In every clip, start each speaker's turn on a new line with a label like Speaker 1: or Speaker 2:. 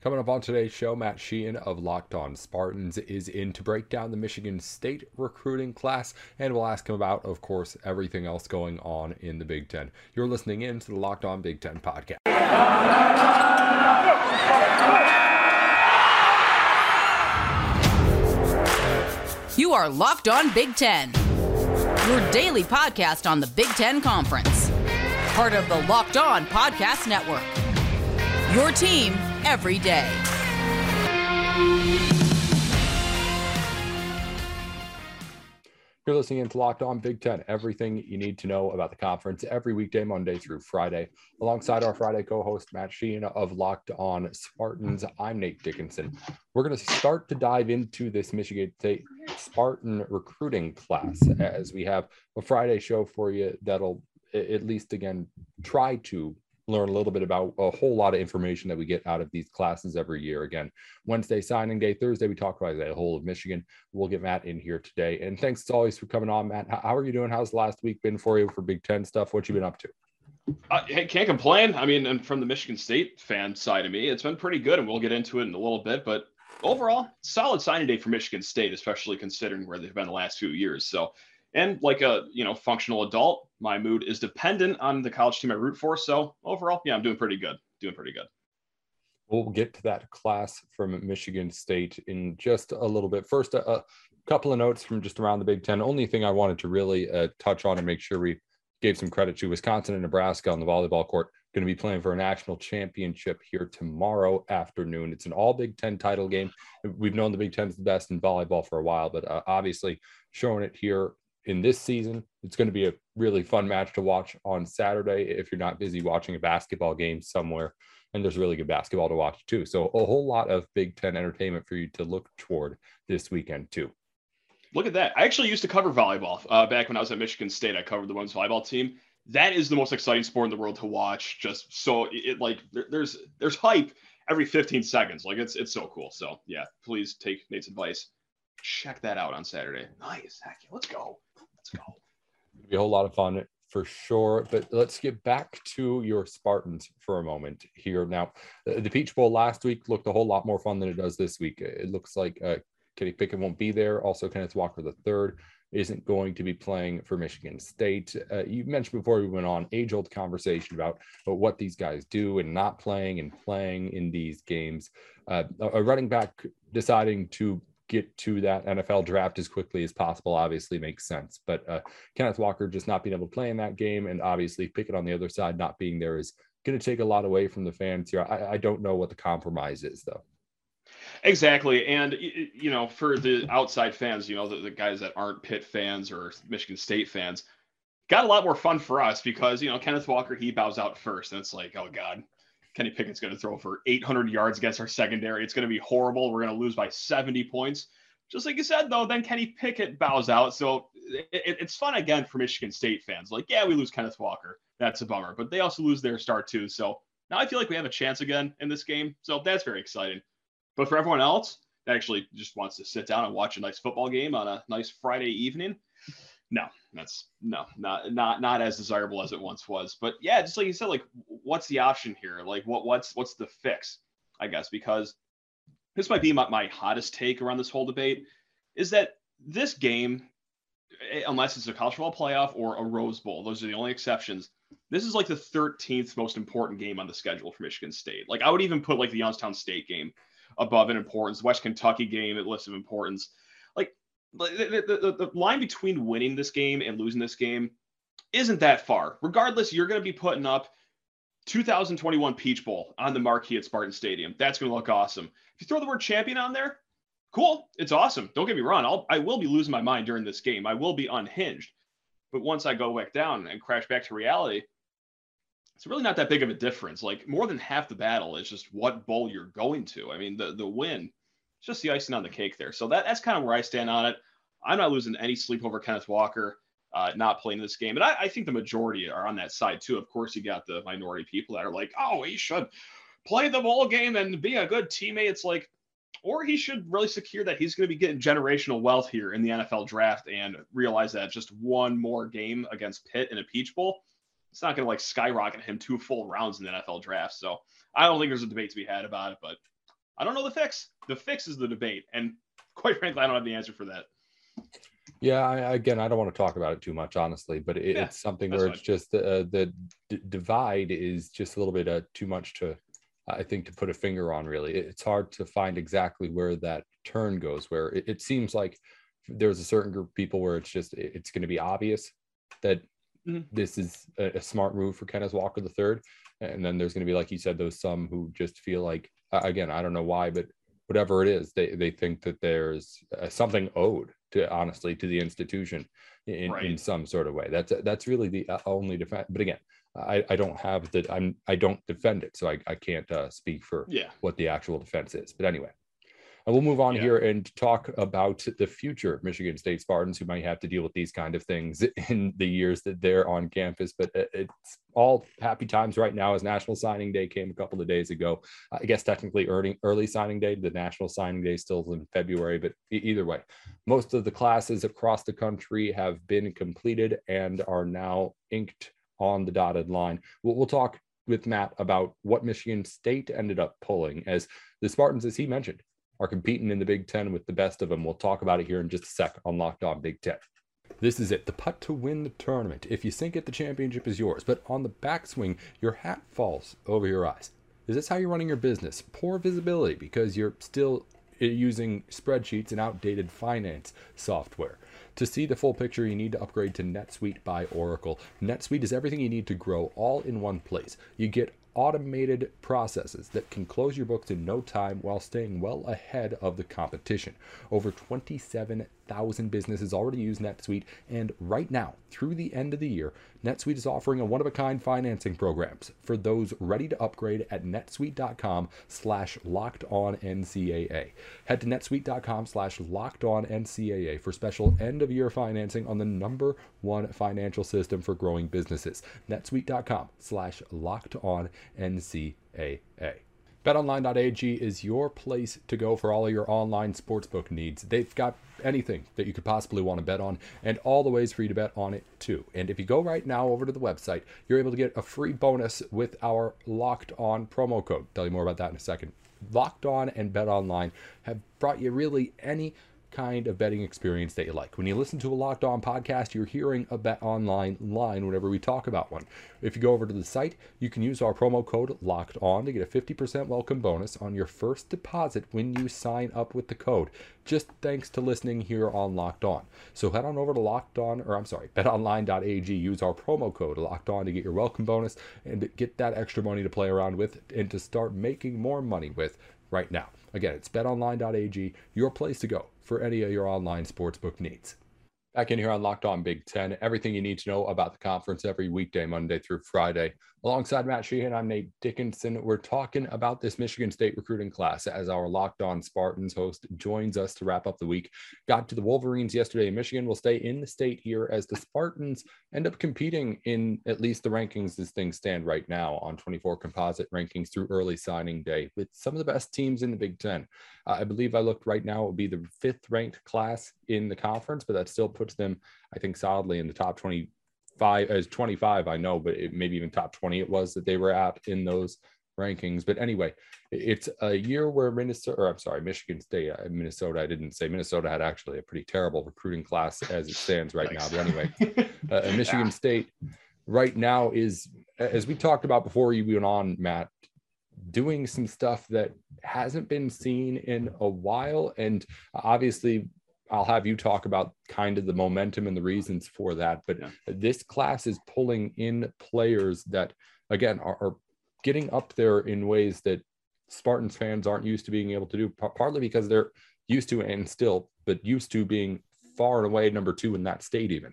Speaker 1: Coming up on today's show, Matt Sheehan of Locked On Spartans is in to break down the Michigan State recruiting class, and we'll ask him about, of course, everything else going on in the Big Ten. You're listening in to the Locked On Big Ten podcast.
Speaker 2: You are Locked On Big Ten, your daily podcast on the Big Ten Conference, part of the Locked On Podcast Network. Your team every day.
Speaker 1: You're listening to Locked On Big Ten, everything you need to know about the conference every weekday, Monday through Friday. Alongside our Friday co host, Matt Sheehan of Locked On Spartans, I'm Nate Dickinson. We're going to start to dive into this Michigan State Spartan recruiting class as we have a Friday show for you that'll at least again try to learn a little bit about a whole lot of information that we get out of these classes every year. Again, Wednesday signing day, Thursday we talk about the whole of Michigan. We'll get Matt in here today. And thanks as always for coming on, Matt. How are you doing? How's last week been for you for Big Ten stuff? What you been up to?
Speaker 3: Uh, hey, can't complain. I mean, and from the Michigan State fan side of me, it's been pretty good, and we'll get into it in a little bit. But overall, solid signing day for Michigan State, especially considering where they've been the last few years. So and like a you know functional adult, my mood is dependent on the college team I root for. So overall, yeah, I'm doing pretty good. Doing pretty good.
Speaker 1: We'll get to that class from Michigan State in just a little bit. First, a, a couple of notes from just around the Big Ten. Only thing I wanted to really uh, touch on and make sure we gave some credit to Wisconsin and Nebraska on the volleyball court. Going to be playing for a national championship here tomorrow afternoon. It's an all Big Ten title game. We've known the Big Ten is the best in volleyball for a while, but uh, obviously showing it here in this season. It's going to be a really fun match to watch on Saturday if you're not busy watching a basketball game somewhere. And there's really good basketball to watch too. So a whole lot of Big Ten entertainment for you to look toward this weekend too.
Speaker 3: Look at that. I actually used to cover volleyball uh, back when I was at Michigan State. I covered the women's volleyball team. That is the most exciting sport in the world to watch. Just so it, like there, there's there's hype every 15 seconds. Like it's it's so cool. So yeah, please take Nate's advice. Check that out on Saturday. Nice. Heck yeah, let's go. Let's go.
Speaker 1: It'll be a whole lot of fun for sure. But let's get back to your Spartans for a moment here. Now, the Peach Bowl last week looked a whole lot more fun than it does this week. It looks like uh, Kenny Pickett won't be there. Also, Kenneth Walker the third isn't going to be playing for Michigan State. Uh, you mentioned before we went on age old conversation about, about what these guys do and not playing and playing in these games. Uh, a running back deciding to get to that NFL draft as quickly as possible obviously makes sense. But uh, Kenneth Walker just not being able to play in that game and obviously Pickett on the other side not being there is going to take a lot away from the fans here. I, I don't know what the compromise is though.
Speaker 3: Exactly. And, you know, for the outside fans, you know, the, the guys that aren't Pitt fans or Michigan State fans, got a lot more fun for us because, you know, Kenneth Walker, he bows out first. And it's like, oh, God, Kenny Pickett's going to throw for 800 yards against our secondary. It's going to be horrible. We're going to lose by 70 points. Just like you said, though, then Kenny Pickett bows out. So it, it, it's fun again for Michigan State fans. Like, yeah, we lose Kenneth Walker. That's a bummer. But they also lose their start, too. So now I feel like we have a chance again in this game. So that's very exciting. But for everyone else that actually just wants to sit down and watch a nice football game on a nice Friday evening, no, that's no, not not not as desirable as it once was. But yeah, just like you said, like what's the option here? Like what what's what's the fix? I guess because this might be my, my hottest take around this whole debate is that this game, eh, unless it's a college football playoff or a Rose Bowl, those are the only exceptions. This is like the 13th most important game on the schedule for Michigan State. Like I would even put like the Youngstown State game above in importance, West Kentucky game at list of importance the, the, the line between winning this game and losing this game isn't that far. Regardless, you're going to be putting up 2021 Peach Bowl on the marquee at Spartan Stadium. That's going to look awesome. If you throw the word champion on there, cool. It's awesome. Don't get me wrong. I'll, I will be losing my mind during this game. I will be unhinged. But once I go back down and crash back to reality, it's really not that big of a difference. Like more than half the battle is just what bowl you're going to. I mean, the the win it's just the icing on the cake there. So that, that's kind of where I stand on it. I'm not losing any sleep over Kenneth Walker uh, not playing this game. And I, I, think the majority are on that side too. Of course, you got the minority people that are like, oh, he should play the bowl game and be a good teammate. It's like, or he should really secure that he's going to be getting generational wealth here in the NFL draft and realize that just one more game against Pitt in a Peach Bowl, it's not going to like skyrocket him two full rounds in the NFL draft. So I don't think there's a debate to be had about it, but I don't know the fix. The fix is the debate, and quite frankly, I don't have the answer for that.
Speaker 1: Yeah, I, again, I don't want to talk about it too much, honestly, but it, yeah, it's something where fine. it's just uh, the d- divide is just a little bit uh, too much to, I think, to put a finger on. Really, it's hard to find exactly where that turn goes. Where it, it seems like there's a certain group of people where it's just it's going to be obvious that mm-hmm. this is a, a, smart move for Kenneth Walker the third, and then there's going to be, like you said, those some who just feel like, again, I don't know why, but whatever it is, they they think that there's uh, something owed to honestly to the institution in, right. in some sort of way. That's that's really the uh, only defense. But again, I, I don't have that. I'm I don't defend it, so I, I can't uh, speak for
Speaker 3: yeah.
Speaker 1: what the actual defense is. But anyway, and we'll move on yeah. here and talk about the future of Michigan State Spartans who might have to deal with these kind of things in the years that they're on campus. But uh, it's all happy times right now as National Signing Day came a couple of days ago. I guess technically early, early signing day, the National Signing Day still is in February, but either way, most of the classes across the country have been completed and are now inked on the dotted line. We'll, we'll talk with Matt about what Michigan State ended up pulling as the Spartans, as he mentioned, are competing in the Big Ten with the best of them. We'll talk about it here in just a sec on Locked On Big Ten. This is it, the putt to win the tournament. If you sink it, the championship is yours. But on the backswing, your hat falls over your eyes. Is this how you're running your business? Poor visibility because you're still uh, using spreadsheets and outdated finance software. To see the full picture, you need to upgrade to NetSuite by Oracle. NetSuite is everything you need to grow all in one place. You get automated processes that can close your books in no time while staying well ahead of the competition. Over 27,000 businesses already use NetSuite, and right now, through the end of the year, NetSuite is offering a one-of-a-kind financing programs for those ready to upgrade at netsuite.com slash locked on NCAA. Head to netsuite.com slash locked on NCAA for special end-of-year financing on the number one financial system for growing businesses. netsuite.com slash locked on NCAA. BetOnline.ag is your place to go for all your online sportsbook needs. They've got anything that you could possibly want to bet on and all the ways for you to bet on it too. And if you go right now over to the website, you're able to get a free bonus with our locked on promo code. Tell you more about that in a second. Locked on and Bet Online have brought you really any kind of betting experience that you like. When you listen to a Locked On podcast, you're hearing a Bet Online line whenever we talk about one. If you go over to the site, you can use our promo code Locked On to get a 50% welcome bonus on your first deposit when you sign up with the code. Just thanks to listening here on Locked On. So head on over to Locked On, or I'm sorry, BetOnline.ag. Use our promo code Locked On to get your welcome bonus and get that extra money to play around with and to start making more money with right now. Again, it's betonline.ag, your place to go for any of your online sportsbook needs. Back in here on Locked On Big Ten, everything you need to know about the conference every weekday, Monday through Friday. Alongside Matt Sheehan, I'm Nate Dickinson. We're talking about this Michigan State recruiting class as our Locked On Spartans host joins us to wrap up the week. Got to the Wolverines yesterday. Michigan will stay in the state here as the Spartans end up competing in at least the rankings as things stand right now on 24 composite rankings through early signing day with some of the best teams in the Big Ten. Uh, I believe I looked right now, it would be the fifth ranked class in the conference, but that still puts them, I think, solidly in the top 20 five as 25 i know but it, maybe even top 20 it was that they were at in those rankings. But anyway it's a year where minnesota or i'm sorry michigan state uh, minnesota i didn't say minnesota had actually a pretty terrible recruiting class as it stands right now but anyway uh, michigan state right now is as we talked about before you went on matt doing some stuff that hasn't been seen in a while. And obviously I'll have you talk about kind of the momentum and the reasons for that. But yeah. this class is pulling in players that, again, are, are, getting up there in ways that Spartans fans aren't used to being able to do, partly because they're used to and still, but used to being far and away number two in that state, even.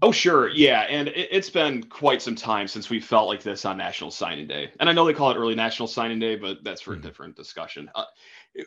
Speaker 3: Oh, sure. Yeah. And it, has been quite some time since we felt like this on National Signing Day. And I know they call it early National Signing Day, but that's for mm-hmm. a different discussion. Uh,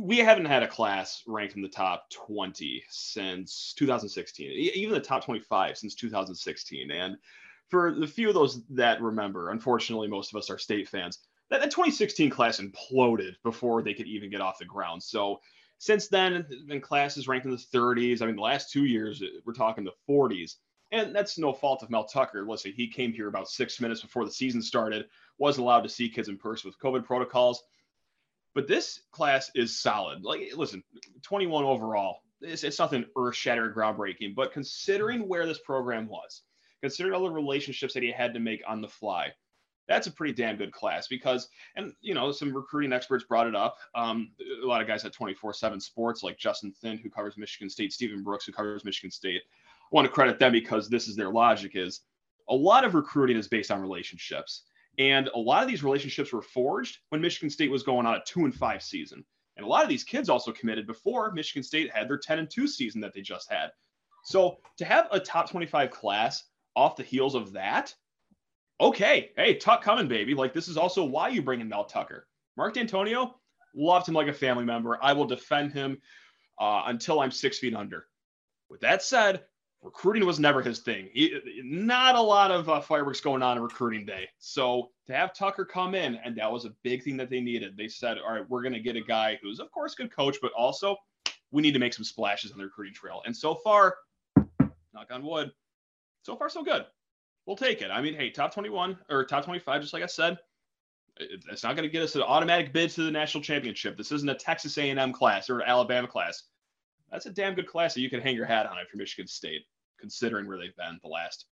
Speaker 3: we haven't had a class ranked in the top 20 since 2016, even the top 25 since 2016. And for the few of those that remember, unfortunately, most of us are state fans, that, that 2016 class imploded before they could even get off the ground. So since then, been classes ranked in the 30s. I mean, the last two years, we're talking the 40s. And that's no fault of Mel Tucker. Listen, he came here about six minutes before the season started, Wasn't allowed to see kids in person with COVID protocols But this class is solid. Like, listen, 21 overall. It's, it's nothing earth shattering, groundbreaking, but considering where this program was, considering all the relationships that he had to make on the fly, that's a pretty damn good class because, and you know, some recruiting experts brought it up. Um, a lot of guys at 24 7 sports, like Justin Thind, who covers Michigan State, Stephen Brooks, who covers Michigan State. Want to credit them because this is their logic is a lot of recruiting is based on relationships. And a lot of these relationships were forged when Michigan State was going on a two and five season. And a lot of these kids also committed before Michigan State had their 10 and 2 season that they just had. So to have a top 25 class off the heels of that, okay, hey, Tuck coming, baby. Like this is also why you bring in Mel Tucker. Mark Dantonio loved him like a family member. I will defend him uh, until I'm six feet under. With that said, recruiting was never his thing. He, not a lot of uh, fireworks going on in recruiting day. So to have Tucker come in, and that was a big thing that they needed. They said, all right, we're going to get a guy who's, of course, good coach, but also we need to make some splashes on the recruiting trail. And so far, knock on wood, so far so good. We'll take it. I mean, hey, top 21 or top 25, just like I said, it's not going to get us an automatic bid to the national championship. This isn't a Texas A&M class or an Alabama class. That's a damn good class that you can hang your hat on if you're Michigan State considering where they've been the last